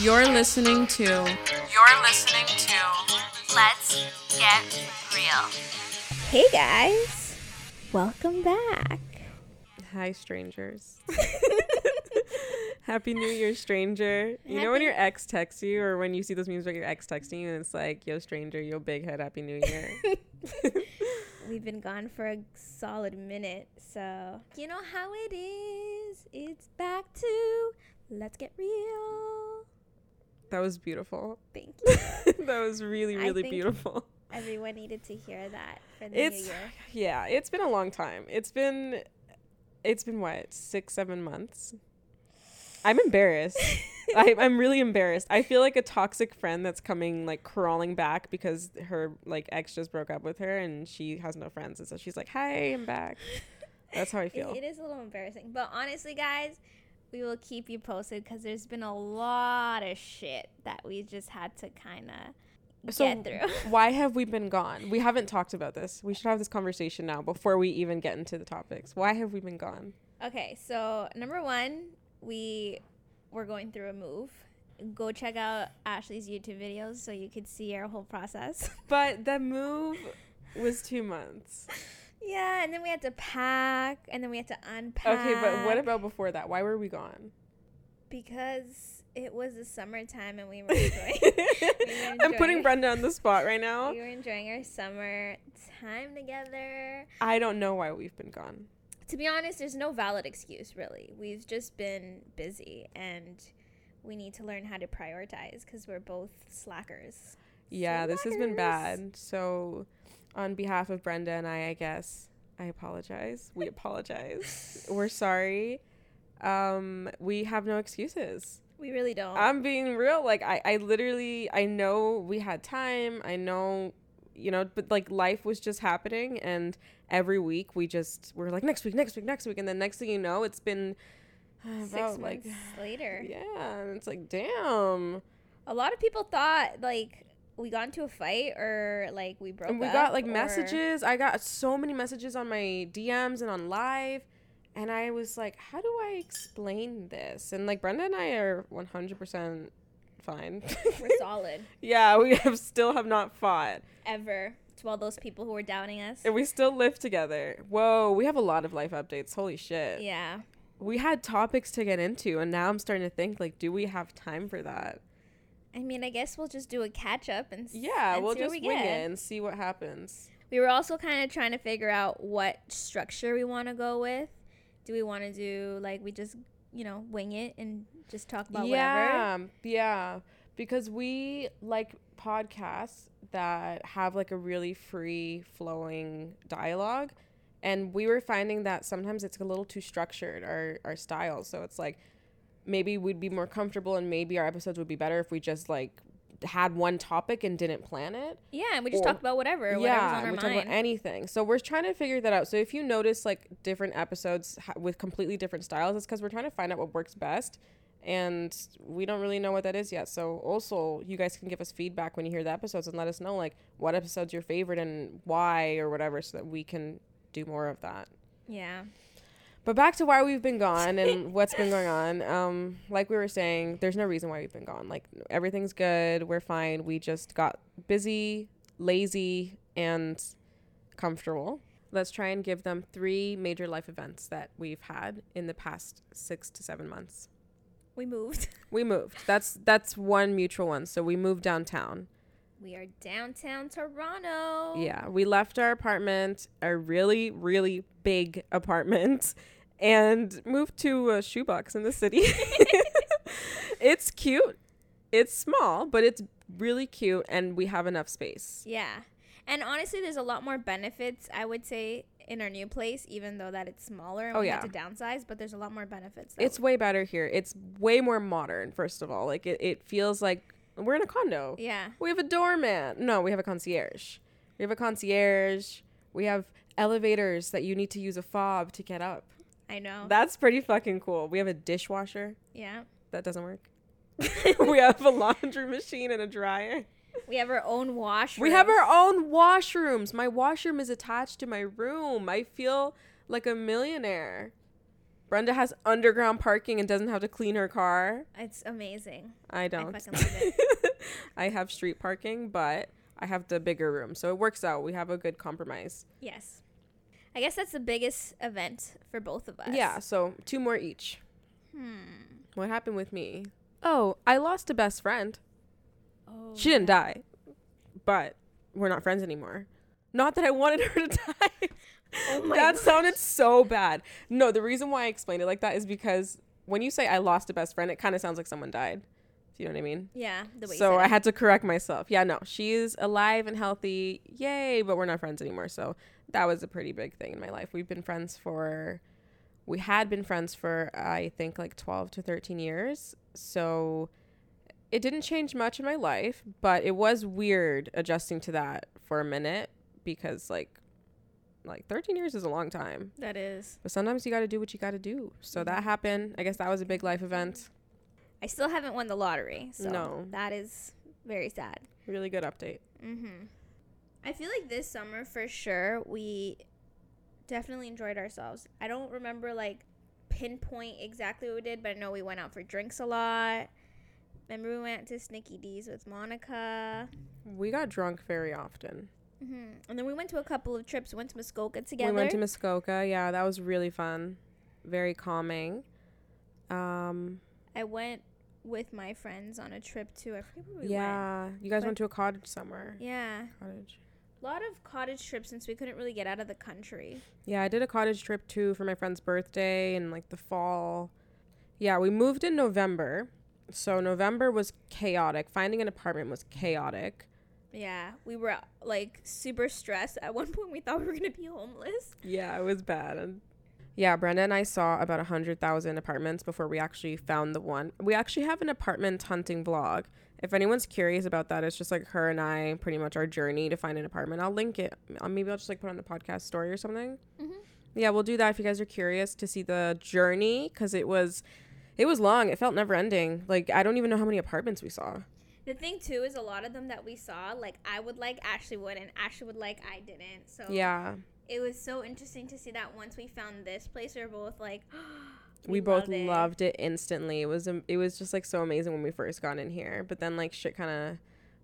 You're listening to. You're listening to. Let's get real. Hey guys, welcome back. Hi, strangers. Happy New Year, stranger. You know when your ex texts you, or when you see those memes where your ex texting you, and it's like, "Yo, stranger, yo, big head, Happy New Year." We've been gone for a solid minute, so you know how it is. It's back to Let's Get Real. That was beautiful. Thank you. that was really, really beautiful. Everyone needed to hear that for the new It's year. yeah, it's been a long time. It's been, it's been what six, seven months. I'm embarrassed. I, I'm really embarrassed. I feel like a toxic friend that's coming like crawling back because her like ex just broke up with her and she has no friends and so she's like, "Hi, I'm back." That's how I It- feel. it is a little embarrassing, but honestly, guys, we will keep you posted because there's been a lot of shit that we just had to kind of So get through. why have we been gone? We haven't talked about this. We should have this conversation now before we even get into the topics. Why have we been gone? Okay, so number one, we were going through a move. Go check out Ashley's YouTube videos so you could see our whole process. But the move was 2 months. Yeah, and then we had to pack, and then we had to unpack. Okay, but what about before that? Why were we gone? Because it was the summertime and we were enjoying. I'm putting Brenda on the spot right now. we were enjoying our summer time together. I don't know why we've been gone. To be honest, there's no valid excuse really. We've just been busy, and we need to learn how to prioritize because we're both slackers. Yeah, this has been bad. So, on behalf of Brenda and I, I guess I apologize. We apologize. We're sorry. Um, we have no excuses. We really don't. I'm being real. Like I, I literally, I know we had time. I know, you know, but like life was just happening, and every week we just we're like next week, next week, next week, and then next thing you know, it's been uh, Six about months like later. yeah, and it's like damn. A lot of people thought like we got into a fight or like we broke and we got like or- messages. I got so many messages on my DMs and on live. And I was like, how do I explain this? And like Brenda and I are 100% fine. We're solid yeah, we have still have not fought. ever to all those people who were doubting us. And we still live together. Whoa, we have a lot of life updates. Holy shit. Yeah. We had topics to get into and now I'm starting to think like do we have time for that? I mean, I guess we'll just do a catch up and Yeah, and we'll just we wing get. it and see what happens. We were also kind of trying to figure out what structure we want to go with. Do we want to do like we just you know wing it and just talk about whatever? yeah, yeah, because we like podcasts that have like a really free flowing dialogue, and we were finding that sometimes it's a little too structured our our style. So it's like maybe we'd be more comfortable, and maybe our episodes would be better if we just like had one topic and didn't plan it. Yeah, and we just Or- talk about whatever. yeah, on our we talk about anything. So we're trying to figure that out. So if you notice like different episodes ha- with completely different styles, it's because we're trying to find out what works best, and we don't really know what that is yet. So also, you guys can give us feedback when you hear the episodes and let us know like what episode's your favorite and why or whatever, so that we can do more of that. yeah. But back to why we've been gone and what's been going on. Um, like we were saying, there's no reason why we've been gone. Like everything's good. We're fine. We just got busy, lazy, and comfortable. Let's try and give them three major life events that we've had in the past six to seven months. We moved. We moved. That's that's one mutual one. So we moved downtown. We are downtown Toronto. Yeah, we left our apartment, a really, really big apartment, and moved to a shoebox in the city. it's cute. It's small, but it's really cute, and we have enough space. Yeah. And honestly, there's a lot more benefits, I would say, in our new place, even though that it's smaller and Oh, we yeah. had to downsize, but there's a lot more benefits. It's way better here. It's way more modern, first of all. Like, it, it feels like we're in a condo. Yeah. We have a doorman. No, we have a concierge. We have a concierge. We have elevators that you need to use a fob to get up. I know. That's pretty fucking cool. We have a dishwasher yeah. that doesn't work. we have a laundry machine and a dryer. We have our own washroom. We have our own washrooms. My washroom is attached to my room. I feel like a millionaire. Brenda has underground parking and doesn't have to clean her car. It's amazing. I don't. fucking love it. I have street parking, but I have the bigger room. So it works out. We have a good compromise. Yes. I guess that's the biggest event for both of us. Yeah, so two more each. Hmm. What happened with me? Oh, I lost a best friend. Oh. She didn't die, but we're not friends anymore. Not that I wanted her to die. Oh my that gosh. sounded so bad. No, the reason why I explained it like that is because when you say I lost a best friend, it kind of sounds like someone died. Do you know what I mean? Yeah. The way so I it. had to correct myself. Yeah, no, she is alive and healthy. Yay, but we're not friends anymore. So that was a pretty big thing in my life. We've been friends for, we had been friends for, I think, like 12 to 13 years. So it didn't change much in my life, but it was weird adjusting to that for a minute because, like, like 13 years is a long time. That is. But sometimes you got to do what you got to do. So that happened. I guess that was a big life event. I still haven't won the lottery. So No. that is very sad. Really good update. Mm-hmm. I feel like this summer for sure we definitely enjoyed ourselves. I don't remember like pinpoint exactly what we did, but I know we went out for drinks a lot. Remember we went to Sneaky Dee's with Monica. We got drunk very often. hmm And then we went to a couple of trips. We went to Muskoka together. We went to Muskoka. Yeah, that was really fun. Very calming. Um, I went with my friends on a trip too. I forget where we went. yeah, you guys But- went to a cottage somewhere. Yeah. Cottage. A lot of cottage trips since we couldn't really get out of the country. Yeah, I did a cottage trip too for my friend's birthday in like the fall. Yeah, we moved in November. So November was chaotic. Finding an apartment was chaotic. Yeah, we were like super stressed. At one point, we thought we were gonna be homeless. Yeah, it was bad. And yeah, Brenda and I saw about a hundred thousand apartments before we actually found the one. We actually have an apartment hunting vlog. If anyone's curious about that, it's just like her and I, pretty much our journey to find an apartment. I'll link it. Uh, Maybe I'll just like put it on the podcast story or something. Mhm. Yeah, we'll do that if you guys are curious to see the journey because it was, it was long. It felt never ending. Like I don't even know how many apartments we saw. The thing too is a lot of them that we saw, like I would like, Ashley wouldn't. Ashley would like, I didn't. So Yeah, it was so interesting to see that once we found this place, we were both like, we, both love loved it instantly. It was it was just like so amazing when we first got in here, but then like shit kind of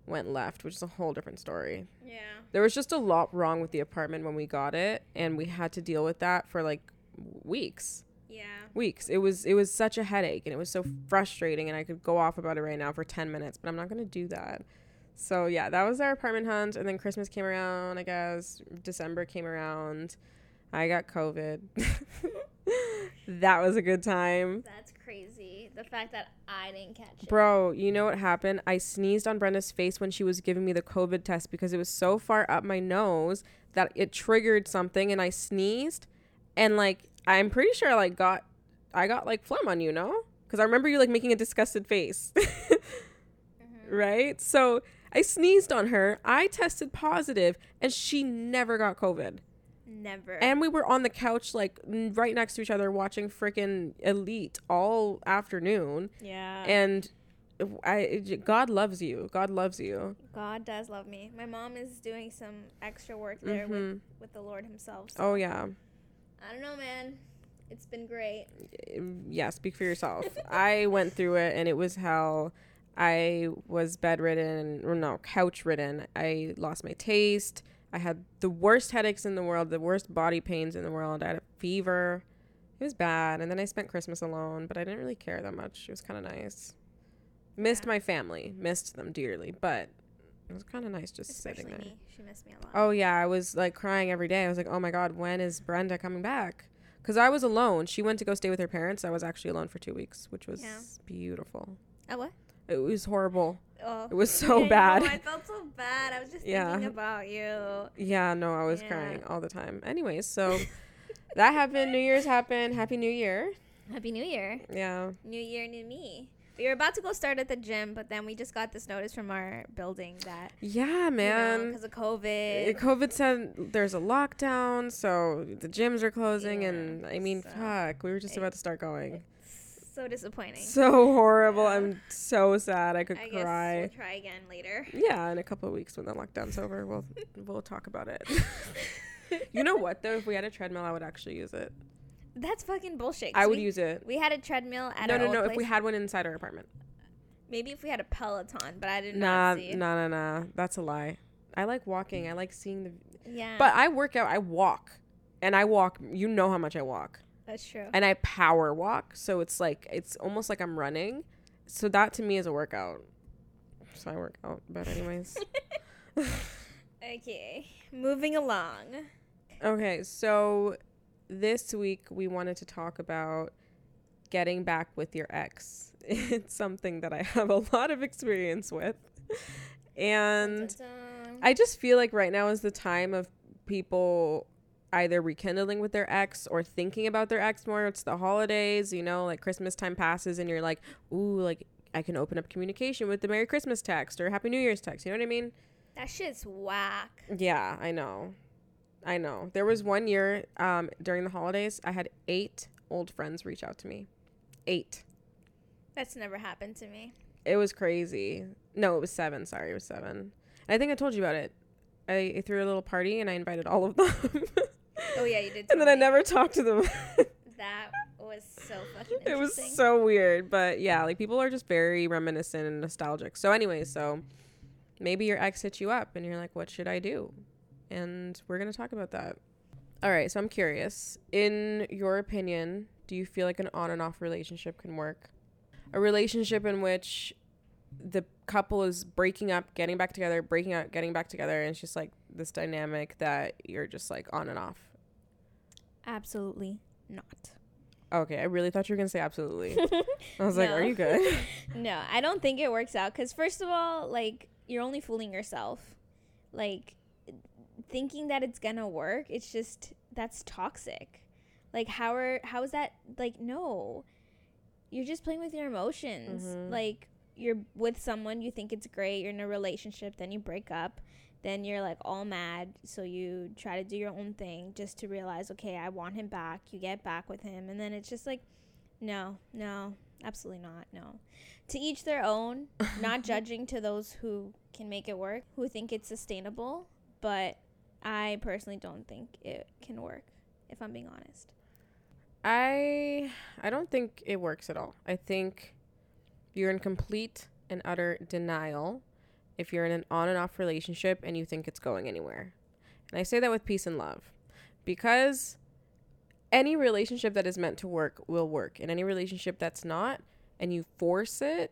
went left, which is a whole different story. Yeah. There was just a lot wrong with the apartment when we got it, and we had to deal with that for like weeks. Yeah. Weeks. It was it was such a headache, and it was so frustrating. And I could go off about it right now for ten minutes, but I'm not gonna do that. So yeah, that was our apartment hunt, and then Christmas came around. I guess December came around. I got COVID. that was a good time. That's crazy. The fact that I didn't catch it. Bro, you know what happened? I sneezed on Brenda's face when she was giving me the COVID test because it was so far up my nose that it triggered something and I sneezed and like I'm pretty sure I like got I got like phlegm on you, no? Cuz I remember you like making a disgusted face. Mm-hmm. right? So I sneezed on her. I tested positive and she never got COVID. Never. And we were on the couch like right next to each other watching freaking Elite all afternoon yeah. and I God loves you. God loves you. God does love me. My mom is doing some extra work there with, Mhm. with the Lord Himself. So Oh yeah. I don't know, man. It's been great. Yeah, speak for yourself. I went through it and it was hell. I was bedridden, or no, couch ridden. I lost my taste. I had the worst headaches in the world, the worst body pains in the world. I had a fever. It was bad. And then I spent Christmas alone, but I didn't really care that much. It was kind of nice. Missed Yeah. my family, missed them dearly, but it was kind of nice just Especially sitting there. me. She missed me a lot. Oh yeah, I was like crying every day. I was like, "Oh my god, when is Brenda coming back?" Cuz I was alone. She went to go stay with her parents. I was actually alone for 2 weeks, which was Yeah. beautiful. Oh, what? It was horrible. Oh. It was so I bad. know, I felt so bad. I was just Yeah. thinking about you. Yeah, no, I was Yeah. crying all the time. Anyways, so that happened. New Year's happened. Happy New Year. Happy New Year. Yeah. New Year, new me. We were about to go start at the gym, but then we just got this notice from our building that, Yeah, man. because of Uh, COVID. COVID said there's a lockdown, so the gyms are closing, Yeah, and I mean, so fuck, we were just about to start going. So disappointing. So horrible. I'm so sad. I could I guess cry. we'll try again later. Yeah, in a couple of weeks when the lockdown's over, we'll we'll talk about it. you know what though? If we had a treadmill, I would actually use it. That's fucking bullshit. I would we, use it. We had a treadmill at No, no, no. place. If we had one inside our apartment. Maybe if we had a Peloton, but I did Nah, nah, nah, nah. That's a lie. I like walking. I like seeing the. Yeah, But I work out. I walk, and I walk. You know how much I walk, that's true. and I power walk. So it's like it's almost like I'm running. So that to me is a workout. So I work out. But anyways. okay, moving along. Okay, so this week we wanted to talk about getting back with your ex. It's something that I have a lot of experience with. And. I just feel like right now is the time of people either rekindling with their ex or thinking about their ex more. It's the holidays, you know, like Christmas time passes and you're like, ooh, like I can open up communication with the Merry Christmas text or Happy New Year's text. You know what I mean? that shit's whack. Yeah, I know. I know. There was one year um, during the holidays, I had eight old friends reach out to me. Eight. That's never happened to me. It was crazy. No, it was seven. Sorry, it was seven. And I think I told you about it. I, I threw a little party and I invited all of them. Oh yeah, you did. and then tell I never talked to them. That was so fucking it was so weird. But yeah, like people are just very reminiscent and nostalgic. So, anyway, so maybe your ex hit you up and you're like, what should I do? And we're going to talk about that. All right. So, I'm curious. In your opinion, do you feel like an on and off relationship can work? A relationship in which the couple is breaking up, getting back together, breaking up, getting back together, and it's just like this dynamic that you're just like on and off. Absolutely not. Okay, I really thought you were gonna say absolutely. I was like, "Are you good?" No, I don't think it works out because first of all, like you're only fooling yourself. Like thinking that it's gonna work, it's just that's toxic. Like how are how is that like no? You're just playing with your emotions. Mhm. Like you're with someone, you think it's great, you're in a relationship, then you break up, then you're like all mad, so you try to do your own thing just to realize, okay, I want him back. You get back with him, and then it's just like, no, no, absolutely not, no. To each their own, not judging to those who can make it work, who think it's sustainable, but I personally don't think it can work, if I'm being honest. I I don't think it works at all. I think you're in complete and utter denial if you're in an on and off relationship and you think it's going anywhere. And I say that with peace and love because any relationship that is meant to work will work. And any relationship that's not and you force it,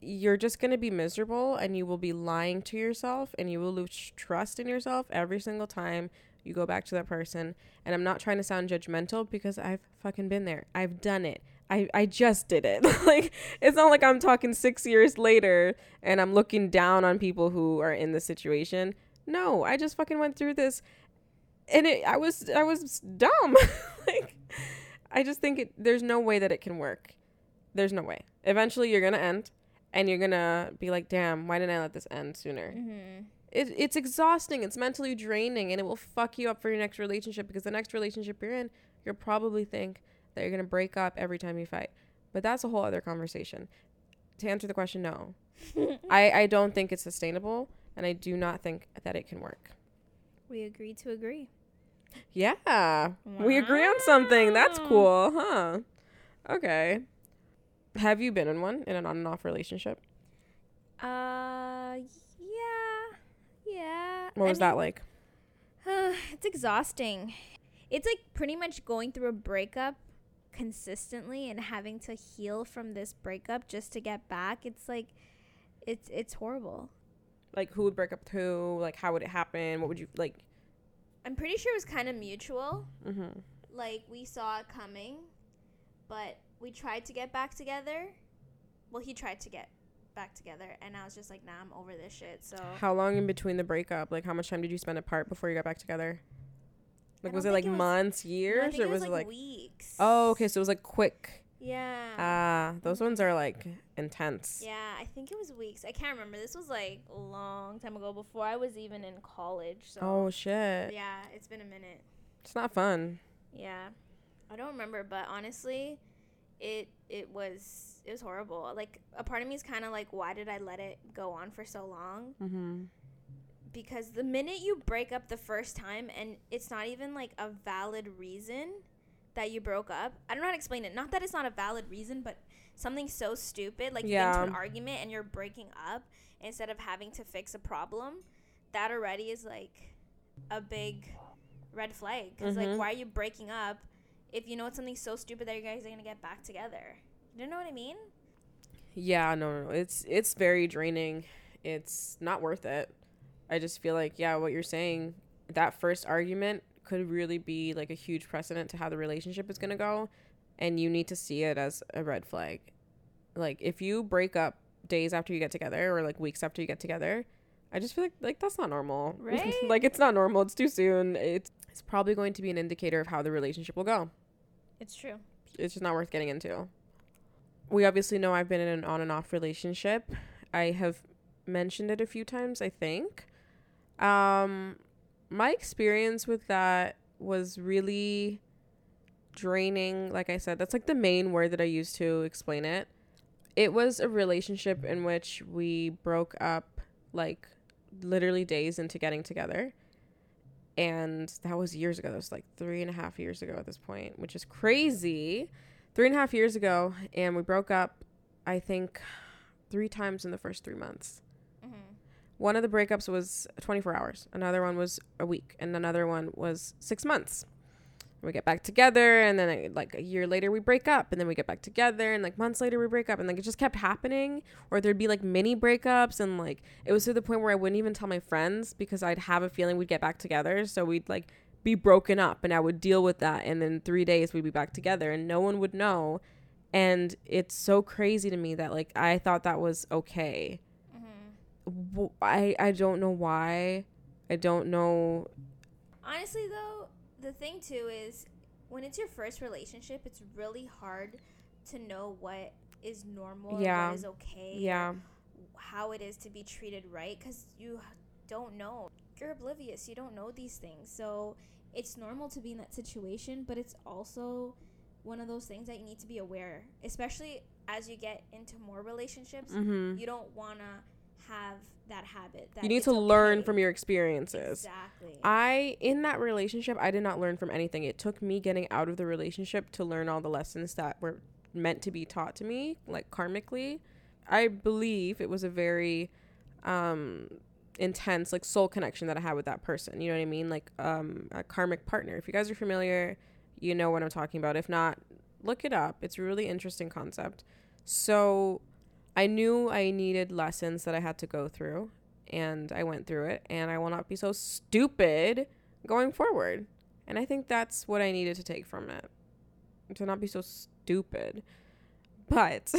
you're just going to be miserable and you will be lying to yourself and you will lose trust in yourself every single time you go back to that person. And I'm not trying to sound judgmental because I've fucking been there. I've done it. I, I just did it. like it's not like I'm talking 6 years later and I'm looking down on people who are in the situation. No, I just fucking went through this and it I was I was dumb. like I just think it there's no way that it can work. There's no way. Eventually you're going to end and you're going to be like, "Damn, why didn't I let this end sooner?" Mm-hmm. it, it's exhausting it's mentally draining and it will fuck you up for your next relationship because the next relationship you're in you'll probably think that you're going to break up every time you fight. But that's a whole other conversation. To answer the question no. I, I don't think it's sustainable and i do not think that it can work. We agree to agree. yeah. We agree on something. That's cool huh? Okay. Have you been in one in an on and off relationship? Uh, yeah, yeah. what I was that mean, like? it's exhausting. It's like pretty much going through a breakup consistently and having to heal from this breakup just to get back. It's like, it's it's horrible. like who would break up with who like how would it happen what would you like I'm pretty sure it was kind of mutual. mm-hmm. Like we saw it coming, but we tried to get back together. Well, he tried to get back together, and I was just like, "Nah, I'm over this shit." So How long in between the breakup? Like, how much time did you spend apart before you got back together? Like, was it like it was- months, No, years, think or it was, was it like like? weeks. Oh, okay, so it was like quick. Yeah. Ah, those ones are like intense. Yeah, I think it was weeks. I can't remember. This was like a long time ago before I was even in college. So Oh shit, yeah, it's been a minute. it's not fun. Yeah. I don't remember, but honestly, it it was it was horrible. Like a part of me is kind of like why did I let it go on for so long? Mm-hmm. Because the minute you break up the first time and it's not even like a valid reason, that you broke up. I don't know how to explain it. Not that it's not a valid reason, but something so stupid, like Yeah. into an argument and you're breaking up instead of having to fix a problem, that already is like a big red flag. Because, Mhm. like, why are you breaking up if you know it's something so stupid that you guys are going to get back together? You know what I mean? Yeah, no, no, no. It's it's very draining. It's not worth it. I just feel like yeah, what you're saying, that first argument could really be like a huge precedent to how the relationship is going to go and you need to see it as a red flag. Like if you break up days after you get together or like weeks after you get together, I just feel like like that's not normal. Right? like it's not normal. It's too soon. It's it's probably going to be an indicator of how the relationship will go. It's true. it's just not worth getting into. We obviously know I've been in an on and off relationship. I have mentioned it a few times, I think. Um my experience with that was really draining, like I said. That's like the main word that I use to explain it. It was a relationship in which we broke up like literally days into getting together and that was years ago. That was like three and a half years ago at this point, which is crazy. Three and a half years ago, and we broke up. I think three times in the first three months. One of the breakups was 24 hours. Another one was a week, and another one was six months. We get back together, and then uh, like a year later we break up, and then we get back together, and like months later we break up, and like it just kept happening. Or there'd be like mini breakups, and like it was to the point where I wouldn't even tell my friends because I'd have a feeling we'd get back together. So we'd like be broken up, and I would deal with that, and then three days we'd be back together, and no one would know. And it's so crazy to me that like I thought that was okay. I I don't know why. I don't know. Honestly, though, the thing too is when it's your first relationship, it's really hard to know what is normal, Yeah. what is okay, Yeah. how it is to be treated right, because you don't know. You're oblivious. You don't know these things, so it's normal to be in that situation. But it's also one of those things that you need to be aware, especially as you get into more relationships. Mm-hmm. You don't wanna have that habit. That You need to learn from your experiences. Exactly. I in that relationship, I did not learn from anything. It took me getting out of the relationship to learn all the lessons that were meant to be taught to me, like karmically. I believe it was a very um intense like soul connection that I had with that person. You know what I mean? Like um a karmic partner. If you guys are familiar, you know what I'm talking about. If not, look it up. It's a really interesting concept. So I knew I needed lessons that I had to go through and I went through it and I will not be so stupid going forward. And I think that's what I needed to take from it. To not be so stupid. But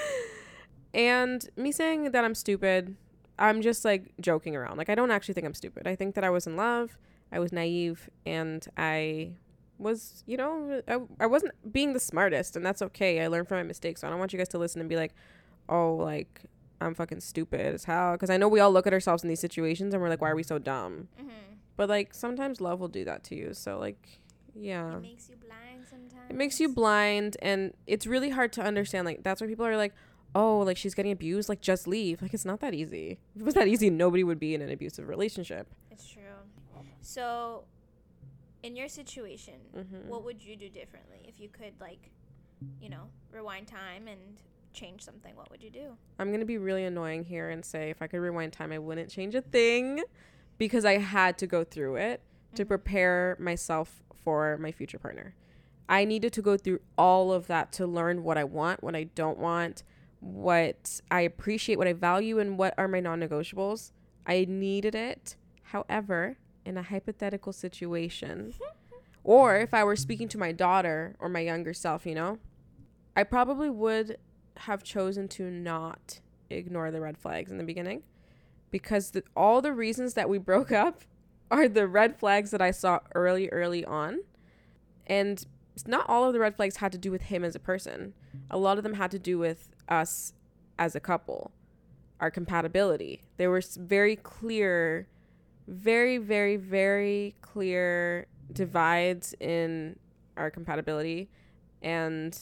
and me saying that I'm stupid, I'm just like joking around. Like I don't actually think I'm stupid. I think that I was in love, I was naive and I was, you know, I, I wasn't being the smartest and that's okay. I learned from my mistakes. So I don't want you guys to listen and be like, "Oh, like I'm fucking stupid as hell." Cuz I know we all look at ourselves in these situations and we're like, "Why are we so dumb?" mm-hmm. But like sometimes love will do that to you. So like yeah. It makes you blind sometimes. It makes you blind and it's really hard to understand like that's why people are like, "Oh, like she's getting abused, like just leave." Like it's not that easy. If it was that easy, nobody would be in an abusive relationship. It's true. So, in your situation, Mhm. what would you do differently if you could, like, you know, rewind time and change something? What would you do? I'm going to be really annoying here and say if I could rewind time, I wouldn't change a thing because I had to go through it to Mhm. prepare myself for my future partner. I needed to go through all of that to learn what I want, what I don't want, what I appreciate, what I value, and what are my non negotiables. I needed it. However, in a hypothetical situation, or if I were speaking to my daughter or my younger self, you know, I probably would have chosen to not ignore the red flags in the beginning because the, all the reasons that we broke up are the red flags that I saw early, early on. And not all of the red flags had to do with him as a person. A lot of them had to do with us as a couple, our compatibility. There were very clear, very, very, very clear divides in our compatibility and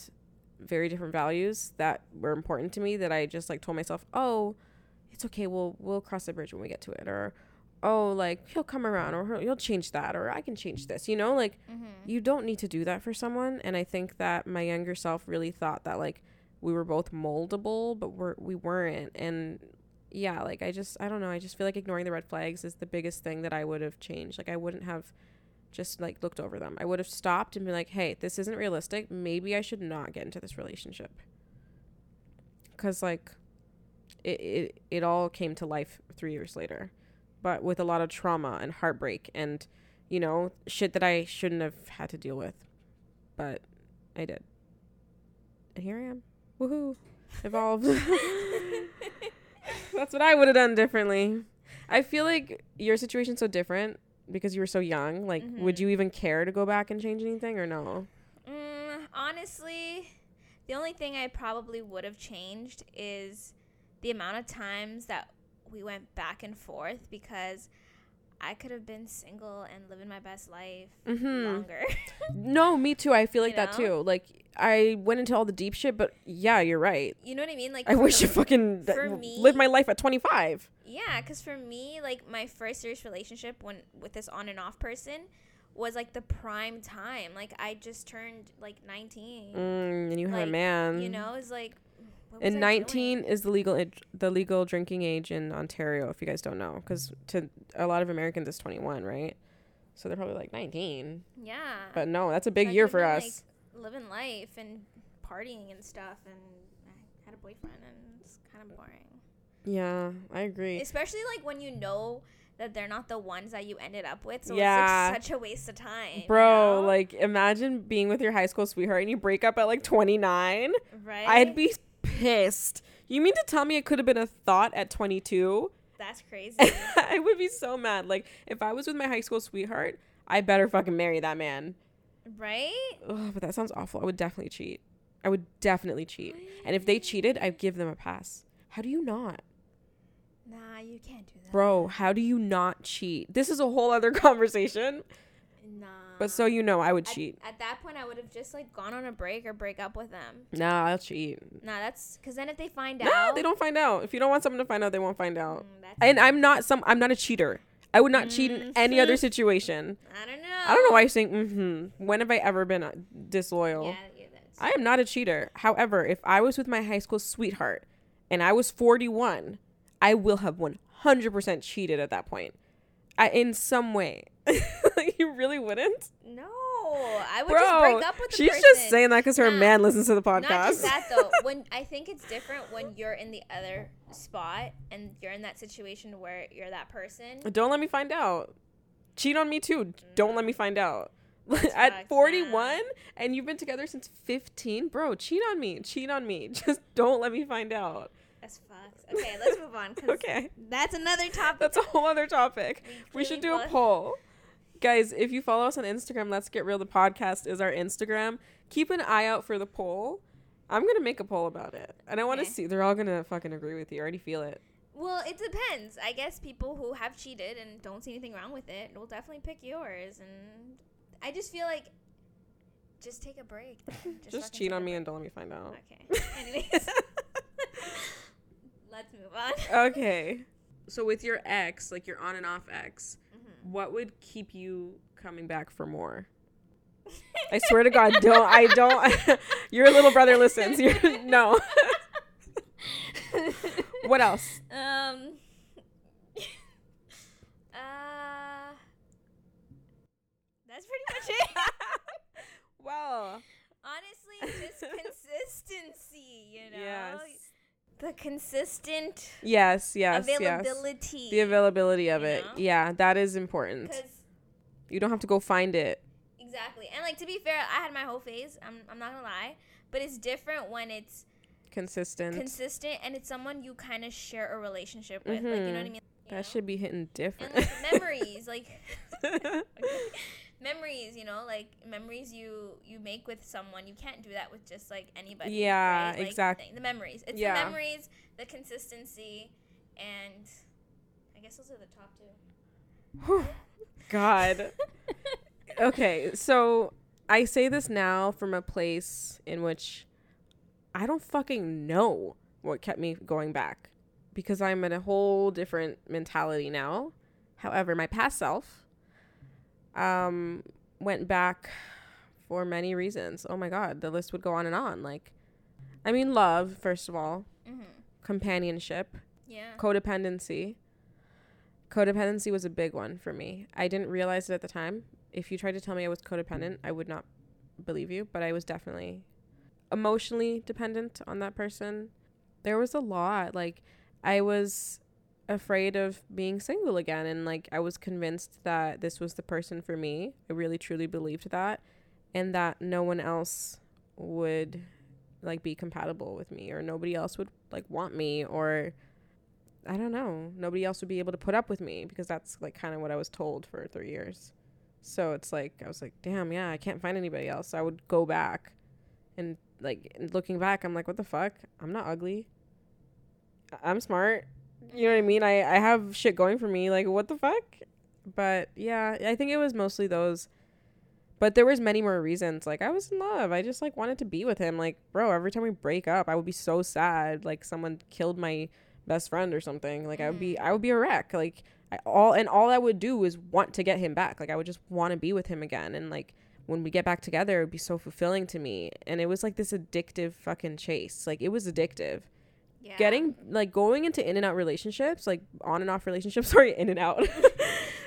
very different values that were important to me that I just like told myself, "Oh, it's okay. We'll we'll cross the bridge when we get to it." Or oh, like he'll come around or he'll, change that or I can change this. You know, like Mm-hmm. you don't need to do that for someone. And I think that my younger self really thought that like we were both moldable, but we're we weren't. And yeah, like I just I don't know. I just feel like ignoring the red flags is the biggest thing that I would have changed. Like I wouldn't have just like looked over them. I would have stopped and been like, hey, this isn't realistic. Maybe I should not get into this relationship. Cause like it it, it all came to life three years later. But with a lot of trauma and heartbreak and you know, shit that I shouldn't have had to deal with. But I did. And here I am. Woohoo. Evolved. That's what I would have done differently. I feel like your situation's so different because you were so young. Like, would Mhm. you even care to go back and change anything or no? Mm, honestly, the only thing I probably would have changed is the amount of times that we went back and forth because I could have been single and living my best life Mm-hmm. longer. No, me too. I feel like You that know? too. Like, I went into all the deep shit, but yeah, you're right. you know what I mean? Like I wish I fucking for th- me- lived my life at 25. Yeah, because for me, like my first serious relationship when with this on and off person was like the prime time. Like I just turned like 19. Mm, and you had a man. You know, it's like. And I 19 doing? is the legal age, the legal drinking age in Ontario. If you guys don't know, because to a lot of Americans it's 21, right? So they're probably like 19. Yeah. But no, that's a big I year for us. Like, living life and partying and stuff, and I had a boyfriend, and it's kind of boring. yeah, I agree. Especially like when you know that they're not the ones that you ended up with. So Yeah. it's like such a waste of time. you Bro, know? like imagine being with your high school sweetheart and you break up at like 29. right? I'd be pissed. You mean to tell me it could have been a thought at 22? That's crazy. I would be so mad. Like if I was with my high school sweetheart, I better fucking marry that man. Right? Ugh, but that sounds awful. I would definitely cheat. I would definitely cheat. And if they cheated, I'd give them a pass. How do you not? Nah, you can't do that. Bro, how do you not cheat? This is a whole other conversation. Nah. But so you know I would at, cheat. at that point, I would have just like gone on a break or break up with them. Nah, I'll cheat. Nah, that's because then if they find No, out, they don't find out. If you don't want someone to find out, they won't find out. Mm, And I'm not some I'm not a cheater. I would not cheat in any other situation. I don't know. I don't know why you're saying mm-hmm. When have I ever been uh, disloyal? Yeah, yeah, that's I am not a cheater. However, if I was with my high school sweetheart and I was 41, I will have 100% cheated at that point. I, in some way. you really wouldn't? No, I would Bro, just break up with the she's person. just saying that because her Nah, man listens to the podcast. Not just that though. When I think it's different when you're in the other spot and you're in that situation where you're that person. Don't let me find out. Cheat on me too. Don't let me mm. find out. At 41 yeah. and you've been together since 15, bro, cheat on me. Cheat on me. Just don't let me find out. That's fucked. Okay, let's move on Okay. That's another topic. That's a whole other topic. We We should do a poll. Guys, if you follow us on Instagram, Let's Get Real the podcast is our Instagram. Keep an eye out for the poll. I'm going to make a poll about it. And I want to Okay. see. They're all going to fucking agree with you. I already feel it. Well, it depends. I guess people who have cheated and don't see anything wrong with it will definitely pick yours. And I just feel like just take a break. then. Just, fucking cheat on me break. and don't let me find out. Okay. Anyways, let's move on. okay. So with your ex, like your on and off ex. What would keep you coming back for more? I swear to God, don't I don't your little brother listens. You're no. what else? Um. Uh. That's pretty much it. well, Honestly, just consistency. You know. yes. The consistent Yes, yes, yes. The availability of it. know? Yeah, that is important. Because You don't have to go find it. exactly, and like to be fair, I had my whole phase. I'm I'm not gonna lie, but it's different when it's Consistent. consistent and it's someone you kind of share a relationship with. Like you know mm-hmm. what I mean. You know? that should be hitting and different. like memories, like memories. You know, like memories you you make with someone. You can't do that with just like anybody. Yeah, right? Like, exact- The, the memories. It's Yeah. the memories, the consistency, and I guess those are the top two. God. okay, so I say this now from a place in which I don't fucking know what kept me going back because I'm in a whole different mentality now. However, my past self um, went back for many reasons. Oh my God, the list would go on and on. Like, I mean, love, first of all, Mm-hmm. companionship, Yeah. codependency. Codependency was a big one for me. I didn't realize it at the time. If you tried to tell me I was codependent, I would not believe you, but I was definitely emotionally dependent on that person. There was a lot. Like, I was afraid of being single again, and like, I was convinced that this was the person for me. I really truly believed that, and that no one else would like be compatible with me, or nobody else would like want me, or I don't know. Nobody else would be able to put up with me because that's like kind of what I was told for three years. So it's like I was like, damn, yeah, I can't find anybody else. So I would go back, and like looking back, I'm like, what the fuck? I'm not ugly. I'm smart. You know what I mean? I I have shit going for me. Like what the fuck? But yeah, I think it was mostly those. But there was many more reasons. Like I was in love. I just like wanted to be with him. Like bro, every time we break up, I would be so sad. Like someone killed my best friend or something. Like I would be I would be a wreck. Like I all and all I would do is want to get him back. Like I would just want to be with him again. And like when we get back together, it would be so fulfilling to me. And it was like this addictive fucking chase. Like it was addictive. Yeah. Getting like going into in and out relationships, like on and off relationships, sorry, in and out.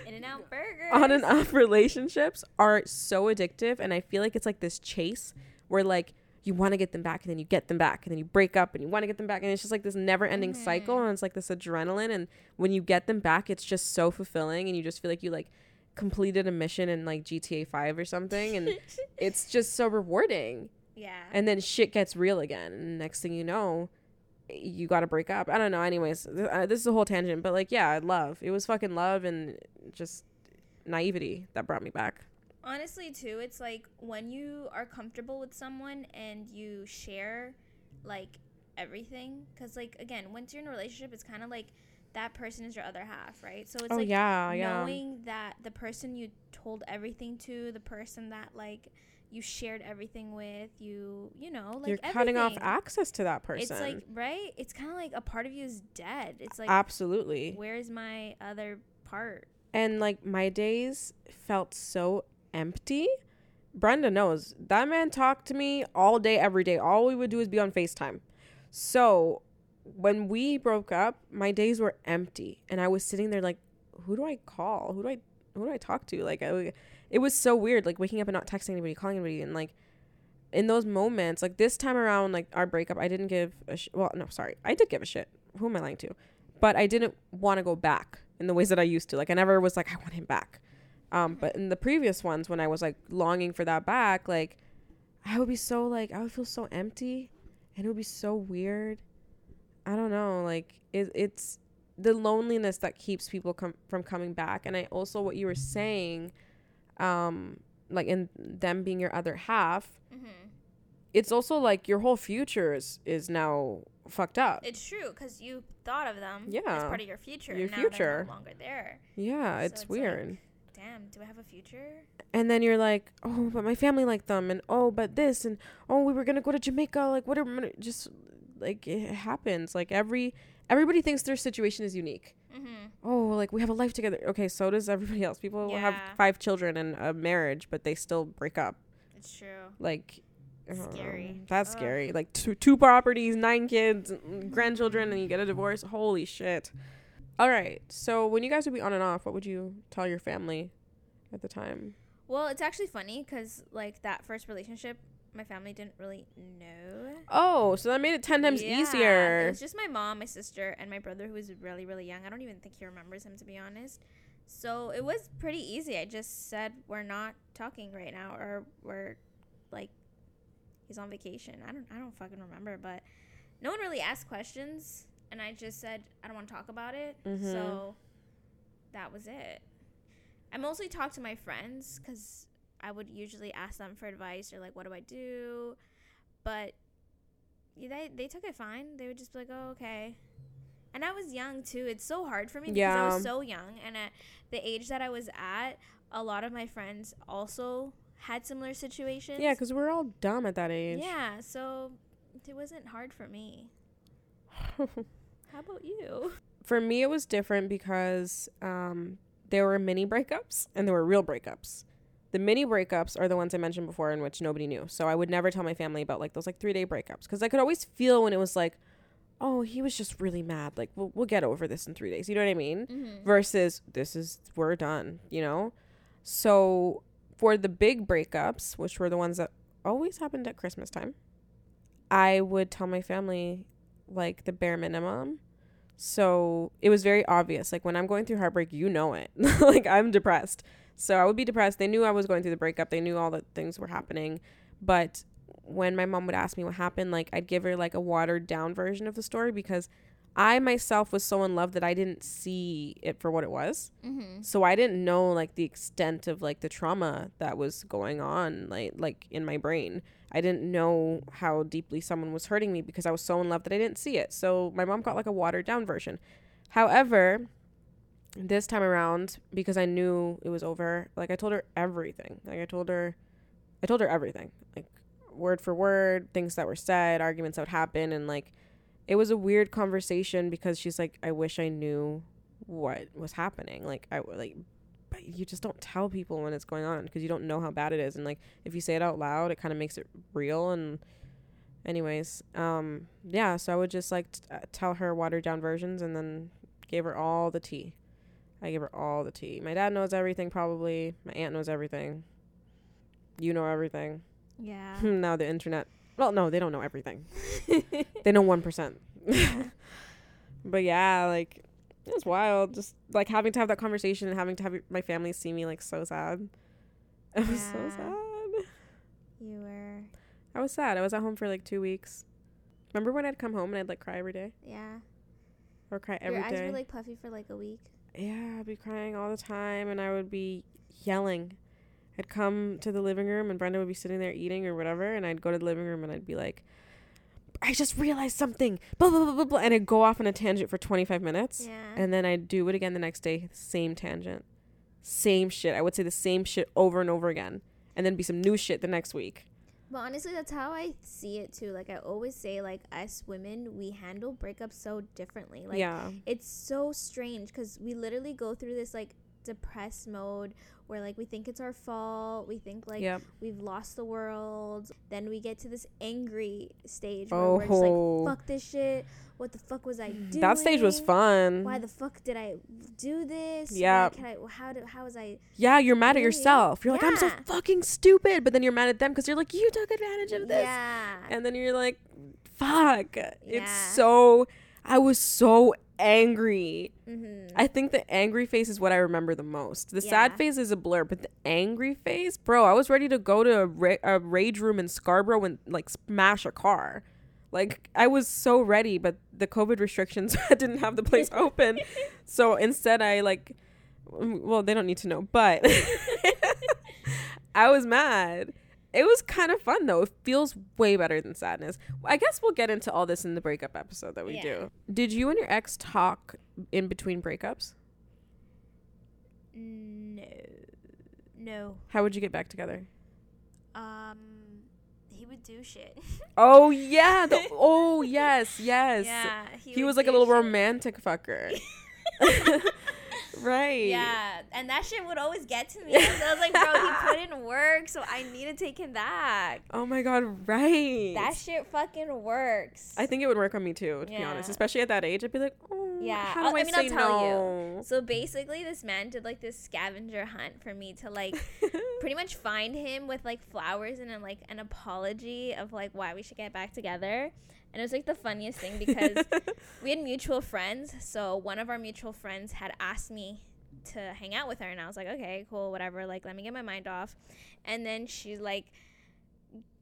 In and Out Burgers. on and off relationships are so addictive and i feel like it's like this chase where like you want to get them back and then you get them back and then you break up and you want to get them back and it's just like this never ending cycle mm-hmm. and it's like this adrenaline and when you get them back it's just so fulfilling and you just feel like you like completed a mission in like GTA 5 or something and it's just so rewarding Yeah. and then shit gets real again and next thing you know you got to break up i don't know anyways th- uh, this is a whole tangent but like yeah love it was fucking love and just naivety that brought me back Honestly, too, it's like when you are comfortable with someone and you share like everything. Because, like, again, once you're in a relationship, it's kind of like that person is your other half, right? So it's oh like yeah yeah knowing that the person you told everything to, the person that like you shared everything with, you, you know, like you're cutting off access to that person It's like right. It's kind of like a part of you is dead. It's like absolutely. where is my other part? and like my days felt so empty. Brenda knows. That man talked to me all day every day. All we would do is be on facetime. So when we broke up my days were empty. And i was sitting there like who do i call? Who do i who do i talk to? Like I, it was so weird like waking up and not texting anybody calling anybody and like in those moments like this time around like our breakup i didn't give a sh- well no sorry i did give a shit. Who am i lying to? But i didn't want to go back in the ways that i used to. Like i never was like i want him back. Um but in the previous ones when i was like longing for that back like i would be so like i would feel so empty and it would be so weird. I don't know like it, it's the loneliness that keeps people com- from coming back. And i also what you were saying um like in them being your other half Mm-hmm. it's also like your whole future is, is now fucked up It's true because you thought of them as Yeah. part of your future. Your and now future. No longer there. yeah So it's, it's like- weird Damn, do I have a future? and then you're like oh but my family liked them and oh but this and oh we were gonna go to jamaica like what are just like it happens like every everybody thinks their situation is unique Mm-hmm. oh like we have a life together okay so does everybody else people have five children and a marriage but they still break up It's true. like um, Scary. that's Ugh. scary like two, two properties nine kids grandchildren and you get a divorce holy shit all right so when you guys would be on and off what would you tell your family at the time Well, it's actually funny because like that first relationship, my family didn't really know. oh so that made it 10 times Yeah, It easier was just my mom, my sister, and my brother who was really, really young. I don't even think he remembers him to be honest. So it was pretty easy. I just said we're not talking right now, or we're like he's on vacation. I don't, I don't fucking remember, but no one really asked questions, and I just said I don't want to talk about it. Mhm. So that was it. I mostly talked to my friends because I would usually ask them for advice or like, what do I do? But yeah, they they took it fine. They would just be like, oh okay. And I was young too. It's so hard for me because I was so young, and at the age that I was at, a lot of my friends also had similar situations. yeah because we're all dumb at that age yeah. So it wasn't hard for me. How about you? for me it was different because um there were mini breakups and there were real breakups. The mini breakups are the ones I mentioned before in which nobody knew. So I would never tell my family about like those like 3-day breakups cuz I could always feel when it was like oh, he was just really mad. Like we'll we'll get over this in 3 days. You know what I mean? Mm-hmm. versus this is we're done, you know? So for the big breakups, which were the ones that always happened at Christmas time, I would tell my family like the bare minimum. So it was very obvious. Like when I'm going through heartbreak, you know it. like I'm depressed. So I would be depressed. They knew I was going through the breakup. They knew all the things were happening. But when my mom would ask me what happened, like I'd give her like a watered down version of the story because I myself was so in love that I didn't see it for what it was. Mm-hmm. So I didn't know like the extent of like the trauma that was going on like like in my brain. I didn't know how deeply someone was hurting me because I was so in love that I didn't see it. So my mom got like a watered down version. However, this time around because I knew it was over, like I told her everything. Like I told her I told her everything. Like word for word, things that were said, arguments that would happen and like it was a weird conversation because she's like I wish I knew what was happening. Like I like but you just don't tell people when it's going on because you don't know how bad it is and like if you say it out loud it kind of makes it real and anyways um yeah so i would just like t- uh, tell her watered down versions and then gave her all the tea. I gave her all the tea. My dad knows everything probably. My aunt knows everything. You know everything. Yeah. now the internet well no they don't know everything they know 1% but yeah like it was wild just like having to have that conversation and having to have my family see me like so sad it was so Yeah. sad you were. i was sad i was at home for like two weeks remember when i'd come home and i'd like cry every day Yeah. or cry every Your day? eyes were like puffy for like a week. yeah i'd be crying all the time and i would be yelling i'd come to the living room and brenda would be sitting there eating or whatever and i'd go to the living room and i'd be like i just realized something blah blah blah blah, blah and i'd go off on a tangent for 25 minutes Yeah. and then I'd do it again the next day, same tangent, same shit. I would say the same shit over and over again, and then be some new shit the next week. But honestly, that's how I see it too. Like I always say, like us women, we handle breakups so differently. Like yeah, it's so strange because we literally go through this like depressed mode where like we think it's our fault. We think like yep. we've lost the world. Then we get to this angry stage where Oh, we're just like, oh. "Fuck this shit! What the fuck was I doing? that stage was fun. Why the fuck did I do this? Yeah. Can I? How did? How was I? yeah, you're mad at yourself. You're like, I'm so fucking stupid, but then you're mad at them because you're like, you took advantage of this, Yeah. and then you're like, fuck. It's so. I was so angry. mm-hmm. I think the angry face is what I remember the most. The sad face is a blur, but the angry face, bro, I was ready to go to a, ra- a rage room in Scarborough and like smash a car. Like I was so ready, but the COVID restrictions didn't have the place open. so instead, I like, well, they don't need to know, but I was mad. It was kind of fun though. It feels way better than sadness. I guess we'll get into all this in the breakup episode that we Yeah. do. Did you and your ex talk in between breakups? No. No. How would you get back together? Um, he would do shit. Oh yeah. The, oh yes, yes. Yeah. He would was like a little shit. romantic fucker. right. Yeah, and that shit would always get to me. So I was like, bro, he put in work, so I need to take him back. Oh my god, right. That shit fucking works. I think it would work on me too, to be honest. Especially at that age, I'd be like, oh, Yeah, how I'll- do I, I mean, I'll tell you. no? so basically, this man did like this scavenger hunt for me to like pretty much find him with like flowers and like an apology of like why we should get back together. And it was like the funniest thing because we had mutual friends. So one of our mutual friends had asked me to hang out with her, and I was like, okay, cool, whatever. Like, let me get my mind off. And then she like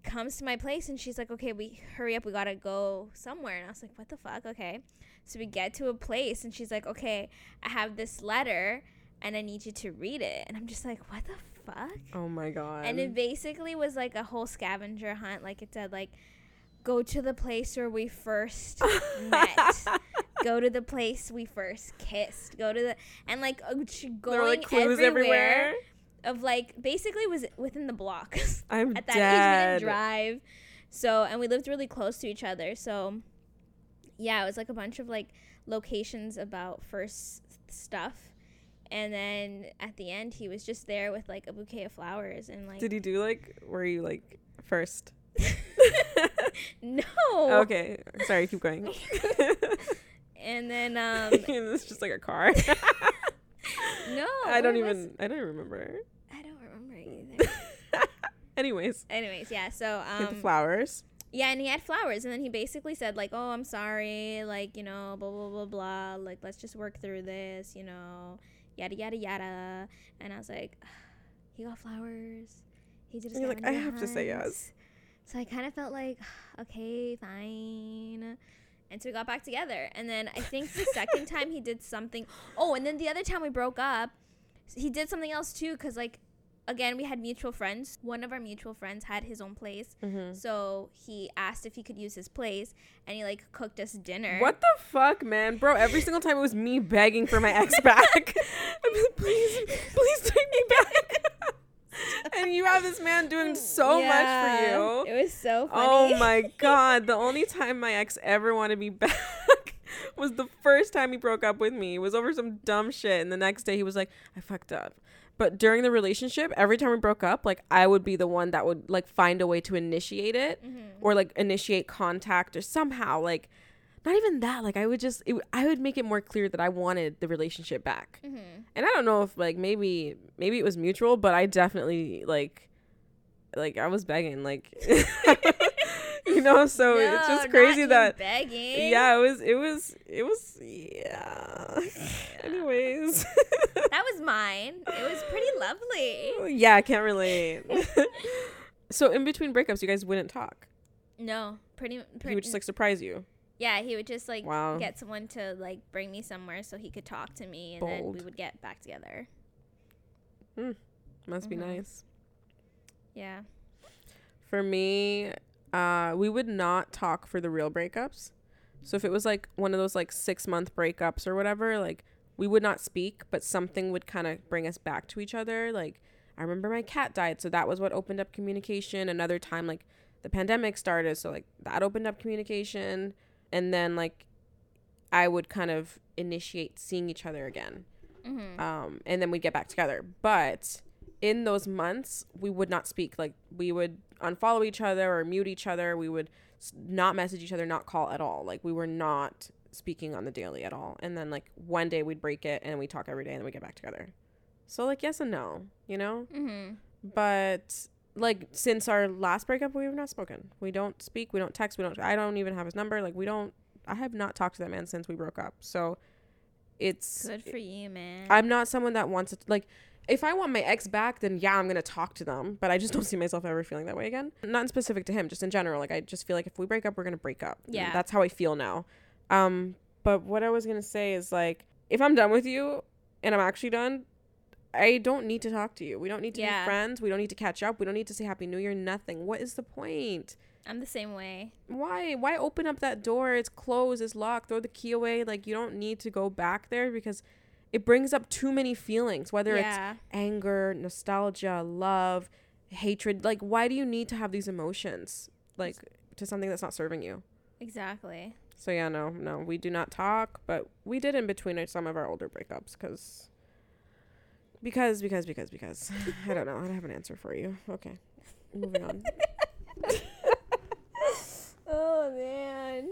comes to my place, and she's like, okay, we hurry up, we gotta go somewhere. And I was like, what the fuck? Okay. So we get to a place, and she's like, okay, I have this letter, and I need you to read it. And I'm just like, what the fuck? oh my god. and it basically was like a whole scavenger hunt. Like it said, like go to the place where we first met. Go to the place we first kissed. Go to the and like uh, going like clues everywhere, everywhere. of like basically was within the block. I'm At that dead. age, we didn't drive. So and we lived really close to each other. So yeah, it was like a bunch of like locations about first stuff. And then at the end, he was just there with like a bouquet of flowers and like. Did he do like? Were you like first? no. Okay, sorry. Keep going. And then um it's just like a car. no. I don't it was- even. I don't remember. I don't remember either. Anyways, Anyways, yeah. So had the um flowers. yeah, and he had flowers, and then he basically said like, "Oh, I'm sorry, like you know, blah blah blah blah, like let's just work through this, you know, yada yada yada." And I was like, "He got flowers. He did." you're like, I have to say yes. So I kind of felt like, okay, fine. And so we got back together. And then I think the second time he did something. Oh, and then the other time we broke up, he did something else too. Because, like, again, we had mutual friends. One of our mutual friends had his own place. Mm-hmm. So he asked if he could use his place. And he, like, cooked us dinner. What the fuck, man, bro? Every single time it was me begging for my ex back. I'm like, please, please take me back. And you have this man doing so much for you. It was so oh funny. Oh my god! The only time my ex ever wanted me back was the first time he broke up with me. It was over some dumb shit, and the next day he was like, "I fucked up." But during the relationship, every time we broke up, like I would be the one that would like find a way to initiate it, mm-hmm. or like initiate contact, or somehow like, not even that. Like I would just, it, I would make it more clear that I wanted the relationship back. Mm-hmm. And I don't know if like maybe maybe it was mutual, but I definitely like like I was begging like you know, so it's just crazy that begging. yeah, it was it was it was yeah. Anyways. That was mine. It was pretty lovely. yeah, I can't relate. so in between breakups, you guys wouldn't talk. No, pretty. He would just like surprise you. Yeah, he would just like Wow. get someone to like bring me somewhere so he could talk to me, and then we would get back together. Hmm. Must be Mhm. nice. Yeah. For me, uh, we would not talk for the real breakups. So if it was like one of those like six month breakups or whatever, like we would not speak, but something would kind of bring us back to each other. Like I remember my cat died, so that was what opened up communication. Another time, like the pandemic started, so like that opened up communication, and then like I would kind of initiate seeing each other again Mm-hmm. um, and then we'd get back together. But in those months, we would not speak. Like we would unfollow each other or mute each other. We would not message each other, not call at all. Like we were not speaking on the daily at all. And then like one day we'd break it and we talk every day and then we get back together. So like yes and no, you know. Mm-hmm. But like since our last breakup, we have not spoken. We don't speak. We don't text. We don't. I don't even have his number. Like we don't. I have not talked to that man since we broke up. So it's Good for you, man. I'm not someone that wants it. Like, if I want my ex back, then yeah, I'm gonna talk to them. But I just don't see myself ever feeling that way again. Not specific to him, just in general. Like, I just feel like if we break up, we're gonna break up. Yeah. that's how I feel now. Um, but what I was gonna say is like, if I'm done with you, and I'm actually done. I don't need to talk to you. We don't need to Yeah. be friends. We don't need to catch up. We don't need to say Happy New Year. Nothing. What is the point? I'm the same way. why why open up that door it's closed it's locked throw the key away like you don't need to go back there because it brings up too many feelings whether yeah. it's anger nostalgia love hatred like why do you need to have these emotions like to something that's not serving you Exactly. so yeah no no we do not talk but we did in between some of our older breakups because because because because because i don't know i don't have an answer for you okay moving on Oh man.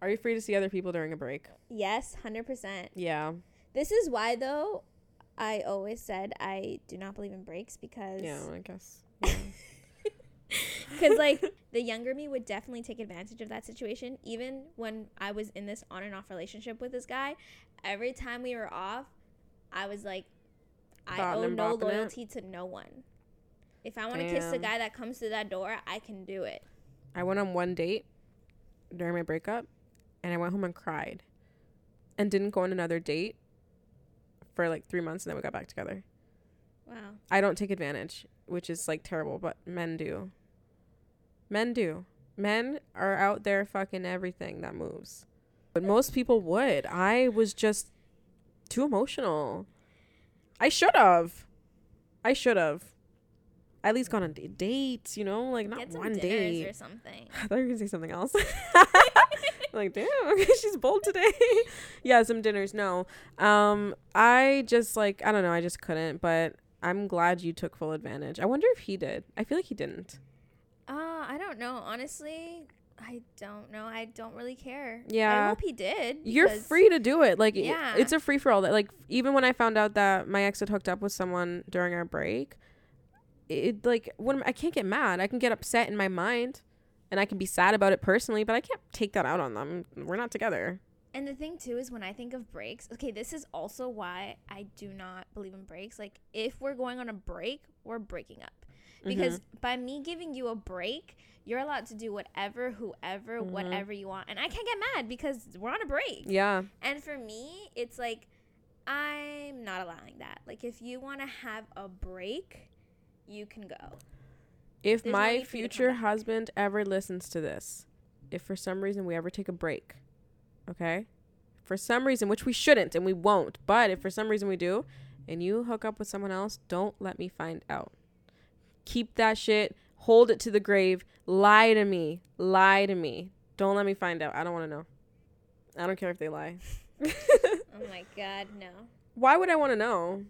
are you free to see other people during a break Yes, hundred percent. yeah This is why though I always said I do not believe in breaks because Yeah, I guess. Yeah. because like the younger me would definitely take advantage of that situation even when i was in this on and off relationship with this guy every time we were off i was like i owe no loyalty to no one if i want to kiss the guy that comes through that door i can do it I went on one date during my breakup and I went home and cried and didn't go on another date for like three months and then we got back together. wow I don't take advantage, which is like terrible, but men do. Men do. Men are out there fucking everything that moves. But most people would. I was just too emotional. I should have. I should have. At least gone on d- dates, you know, like not one date. or something I thought you were gonna say something else. like, damn, okay, she's bold today. yeah, some dinners. No. Um, I just like I don't know, I just couldn't, but I'm glad you took full advantage. I wonder if he did. I feel like he didn't. Uh, I don't know. Honestly, I don't know. I don't really care. Yeah. I hope he did. You're free to do it. Like, Yeah. it's a free for all. That like, even when I found out that my ex had hooked up with someone during our break, it like when I can't get mad. I can get upset in my mind, and I can be sad about it personally, but I can't take that out on them. We're not together. And the thing too is when I think of breaks, okay, this is also why I do not believe in breaks. Like if we're going on a break, we're breaking up. Mm-hmm. Because by me giving you a break, you're allowed to do whatever, whoever, mm-hmm. whatever you want. And I can't get mad because we're on a break. Yeah. And for me, it's like I'm not allowing that. Like if you want to have a break, you can go. If There's my need for you to come future husband ever listens to this, if for some reason we ever take a break, okay? For some reason, which we shouldn't and we won't, but if for some reason we do, and you hook up with someone else, don't let me find out. Keep that shit, hold it to the grave, lie to me, lie to me. Don't let me find out. I don't want to know. I don't care if they lie. Oh my god, no. Why would I want to know?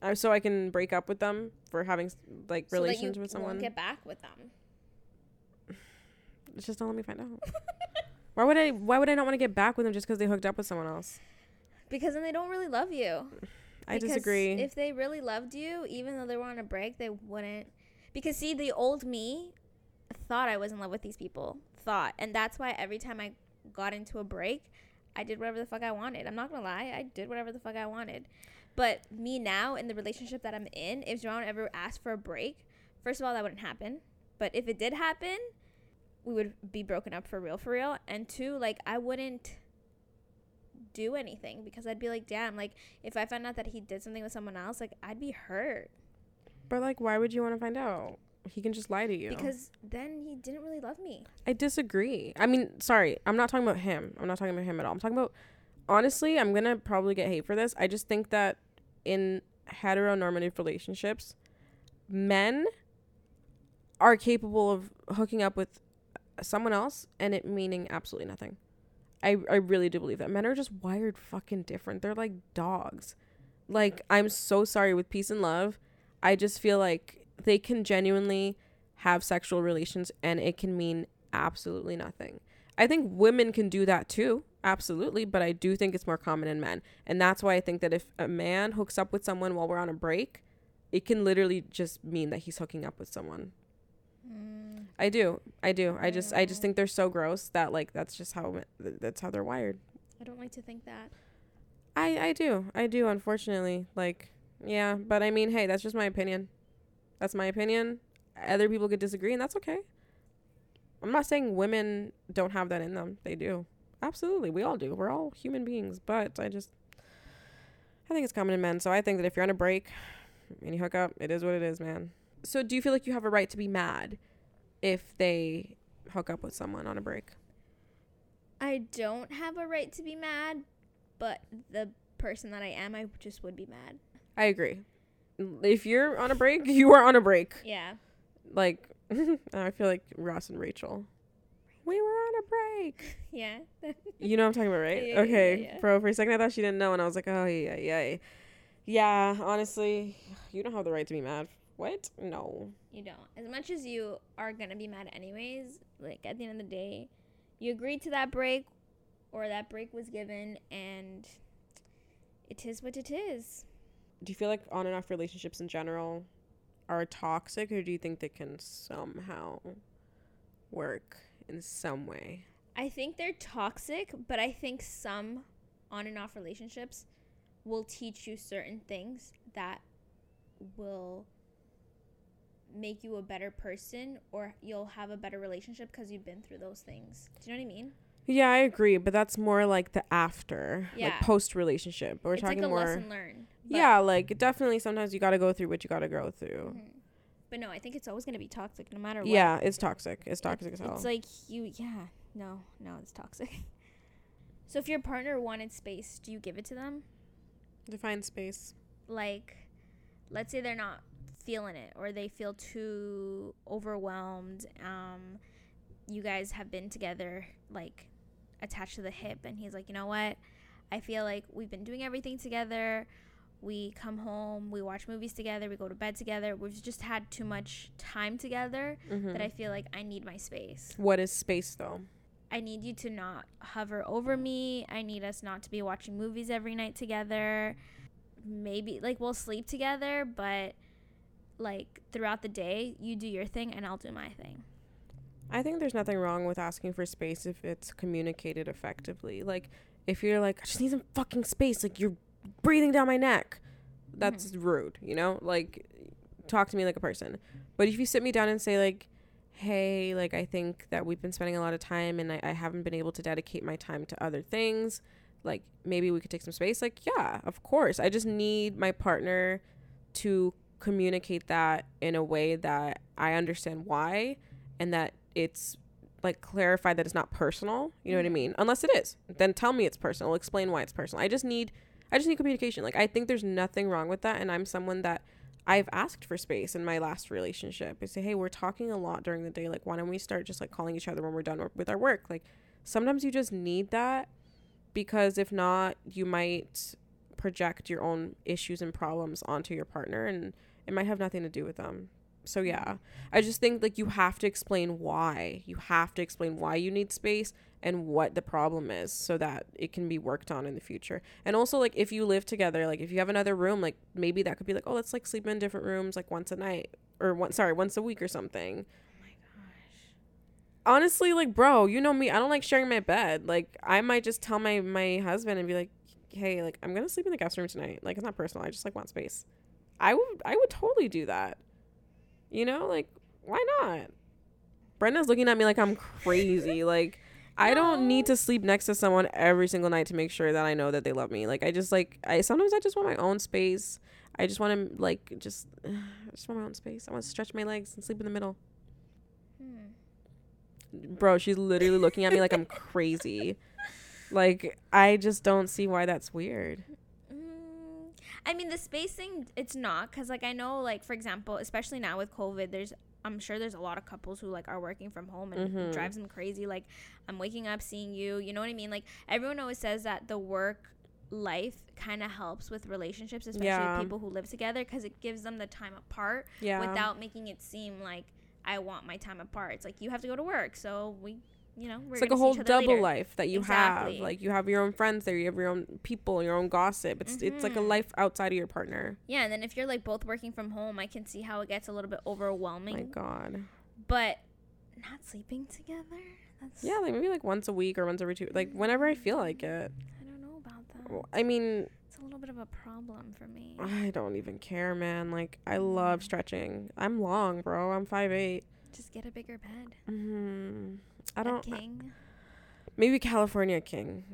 Uh, so I can break up with them for having like So that you relations with someone. won't get back with them. Just don't let me find out. why would I? Why would I not want to get back with them just because they hooked up with someone else? Because then they don't really love you. I disagree. If they really loved you, even though they were on a break, they wouldn't. Because see, the old me thought I was in love with these people. Thought, and that's why every time I got into a break, I did whatever the fuck I wanted. I'm not gonna lie, I did whatever the fuck I wanted. But me now in the relationship that I'm in, if Joanne ever asked for a break, first of all, that wouldn't happen. But if it did happen, we would be broken up for real, for real. And two, like I wouldn't do anything because I'd be like, damn, like if I found out that he did something with someone else, like I'd be hurt but like, why would you want to find out? He can just lie to you. because then he didn't really love me. I disagree. I mean, sorry, I'm not talking about him. I'm not talking about him at all. I'm talking about honestly. I'm gonna probably get hate for this. I just think that in heteronormative relationships, men are capable of hooking up with someone else and it meaning absolutely nothing. I, I really do believe that men are just wired fucking different. They're like dogs. Like I'm so sorry with peace and love. I just feel like they can genuinely have sexual relations and it can mean absolutely nothing. I think women can do that too, absolutely, but I do think it's more common in men. And that's why I think that if a man hooks up with someone while we're on a break, it can literally just mean that he's hooking up with someone. Mm. I do. I do. I just I just think they're so gross that like that's just how that's how they're wired. I don't like to think that. I I do. I do unfortunately. Like yeah, but I mean, hey, that's just my opinion. That's my opinion. Other people could disagree and that's okay. I'm not saying women don't have that in them. They do. Absolutely. We all do. We're all human beings, but I just I think it's common in men. So I think that if you're on a break and you hook up, it is what it is, man. So do you feel like you have a right to be mad if they hook up with someone on a break? I don't have a right to be mad, but the person that I am, I just would be mad. I agree. If you're on a break, you are on a break. Yeah. Like, I feel like Ross and Rachel. We were on a break. Yeah. You know what I'm talking about, right? Yeah, yeah, okay, yeah. bro. For a second, I thought she didn't know, and I was like, oh yeah, yeah, yeah. Honestly, you don't have the right to be mad. What? No. you don't. As much as you are going to be mad anyways, like at the end of the day, you agreed to that break or that break was given and it is what it is. Do you feel like on and off relationships in general are toxic, or do you think they can somehow work in some way? I think they're toxic, but I think some on and off relationships will teach you certain things that will make you a better person or you'll have a better relationship because you've been through those things. Do you know what I mean? Yeah, I agree, but that's more like the after, Yeah. like post relationship. We're it's talking like a more. lesson learned. yeah, like definitely sometimes you got to go through what you got to go through. Mhm. But no, I think it's always going to be toxic no matter what. Yeah, it's toxic. It's toxic as hell. It's like you, yeah. No, no, it's toxic. so if your partner wanted space, do you give it to them? Define space. like let's say they're not feeling it or they feel too overwhelmed um you guys have been together like attached to the hip and he's like, "You know what? I feel like we've been doing everything together. We come home, we watch movies together, we go to bed together. We've just had too much time together Mhm. that I feel like I need my space. What is space though? I need you to not hover over me. I need us not to be watching movies every night together. Maybe like we'll sleep together, but like throughout the day, you do your thing and I'll do my thing. I think there's nothing wrong with asking for space if it's communicated effectively. Like if you're like, I just need some fucking space, like you're breathing down my neck. That's mm-hmm. rude, you know? Like talk to me like a person. But if you sit me down and say like, Hey, like I think that we've been spending a lot of time and I, I haven't been able to dedicate my time to other things, like maybe we could take some space. Like, yeah, of course. I just need my partner to communicate that in a way that I understand why and that it's like clarify that it's not personal. You know what I mm-hmm. mean? Unless it is, then tell me it's personal. Explain why it's personal. I just need, I just need communication. Like I think there's nothing wrong with that, and I'm someone that I've asked for space in my last relationship. I say, hey, we're talking a lot during the day. Like, why don't we start just like calling each other when we're done with our work? Like, sometimes you just need that because if not, you might project your own issues and problems onto your partner, and it might have nothing to do with them. So yeah, I just think like you have to explain why. You have to explain why you need space and what the problem is so that it can be worked on in the future. And also like if you live together, like if you have another room, like maybe that could be like, oh, let's like sleep in different rooms like once a night or one sorry, once a week or something. Oh my gosh. Honestly, like bro, you know me, I don't like sharing my bed. Like I might just tell my my husband and be like, "Hey, like I'm to sleep in the guest room tonight." Like it's not personal. I just like want space. I would I would totally do that. You know, like why not? Brenda's looking at me like I'm crazy. like I don't need to sleep next to someone every single night to make sure that I know that they love me. Like I just like I sometimes I just want my own space. I just want to like just I just want my own space. I want to stretch my legs and sleep in the middle. Hmm. Bro, she's literally looking at me like I'm crazy. Like I just don't see why that's weird. I mean, the spacing, it's not because, like, I know, like, for example, especially now with COVID, there's, I'm sure there's a lot of couples who, like, are working from home and it Mhm. drives them crazy. Like, I'm waking up, seeing you, you know what I mean? Like, everyone always says that the work life kind of helps with relationships, especially Yeah. with people who live together, because it gives them the time apart Yeah. without making it seem like I want my time apart. It's like you have to go to work, so we, you know, we're it's like a whole double later. life that you Exactly. have. Like you have your own friends there, you have your own people, your own gossip. It's it's like a Mhm. life outside of your partner. Yeah, and then if you're like both working from home, I can see how it gets a little bit overwhelming. My God. but not sleeping together. That's Yeah, like maybe like once a week or once every two, like whenever I feel like it. I don't know about that. Well, I mean, It's a little bit of a problem for me. I don't even care, man. Like I love stretching. I'm long, bro. I'm five eight. Just get a bigger bed. Mm-hmm. I A don't. king. Maybe California King.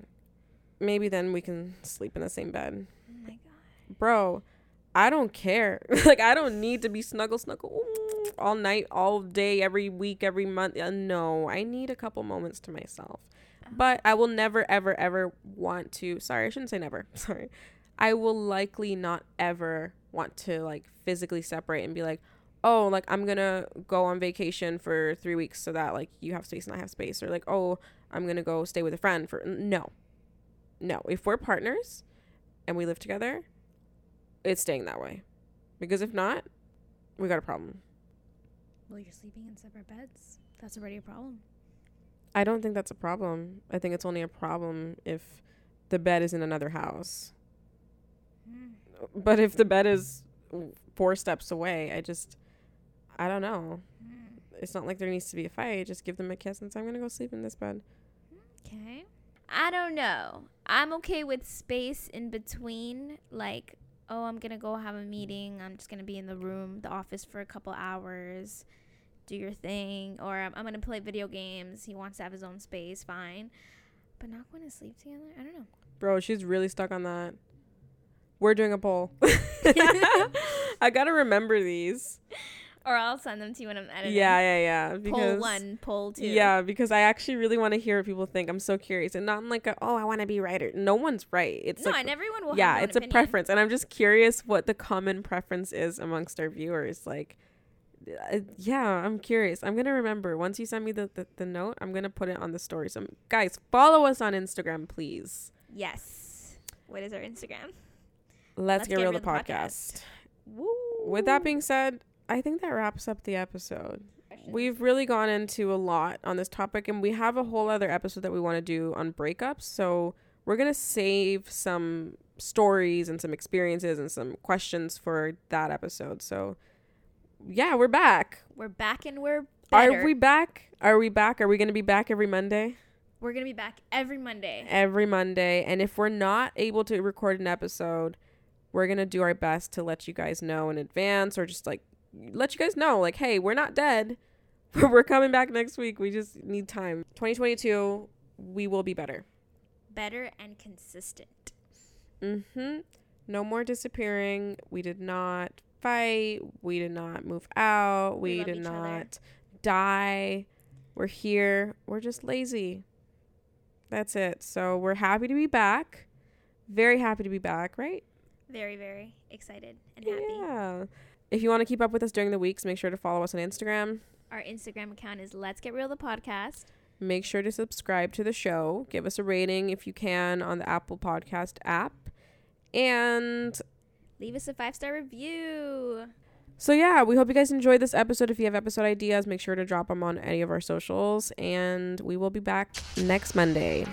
Maybe then we can sleep in the same bed. Oh my god. Bro, I don't care. like I don't need to be snuggle snuggle all night, all day, every week, every month. Uh, no, I need a couple moments to myself. But I will never ever ever want to sorry, I shouldn't say never. Sorry. I will likely not ever want to like physically separate and be like, "Oh, like I'm to go on vacation for 3 weeks so that like you have space and I have space." Or like, "Oh, I'm to go stay with a friend for no. No, if we're partners and we live together, it's staying that way. Because if not, we got a problem. Well, you're sleeping in separate beds. That's already a problem. I don't think that's a problem. I think it's only a problem if the bed is in another house. Hmm. But if the bed is four steps away, I just, I don't know. Hmm. It's not like there needs to be a fight. Just give them a kiss and say, I'm going to go sleep in this bed. Okay. I don't know. I'm okay with space in between. Like, oh, I'm going to go have a meeting. I'm just going to be in the room, the office for a couple hours. Do your thing. Or I'm, I'm going to play video games. He wants to have his own space. Fine. But not going to sleep together? I don't know. Bro, she's really stuck on that. We're doing a poll. I got to remember these. Or I'll send them to you when I'm editing. Yeah, yeah, yeah. Poll Because one, poll two. Yeah, because I actually really want to hear what people think. I'm so curious, and not in like a, oh, I want to be right or no one's right. It's No, like and everyone will yeah, have their own it's a preference, and I'm just curious what the common preference is amongst our viewers. Like, uh, yeah, I'm curious. I'm gonna remember once you send me the, the, the note. I'm gonna put it on the story. So guys, follow us on Instagram, please. Yes. What is our Instagram? Let's, get, real the podcast. Woo. With that being said, I think that wraps up the episode. We've really gone into a lot on this topic, and we have a whole other episode that we want to do on breakups. So we're gonna save some stories and some experiences and some questions for that episode. So yeah, we're back. We're back and we're better. Are we back? Are we back? Are we gonna be back every Monday? We're gonna be back every Monday. Every Monday, and if we're not able to record an episode, we're gonna do our best to let you guys know in advance, or just like let you guys know, like, hey, we're not dead. we're coming back next week. We just need time. 2022, we will be better. Better and consistent. Mm-hmm. No more disappearing. We did not fight. We did not move out. We, love did each other. not die. We're here. We're just lazy. That's it. So we're happy to be back. Very happy to be back, right? Very, very excited and happy. Yeah. If you want to keep up with us during the weeks, make sure to follow us on Instagram. Our Instagram account is Let's Get Real the Podcast. Make sure to subscribe to the show. Give us a rating if you can on the Apple Podcast app. And Leave us a five star review. so, yeah, we hope you guys enjoyed this episode. If you have episode ideas, make sure to drop them on any of our socials. And we will be back next Monday.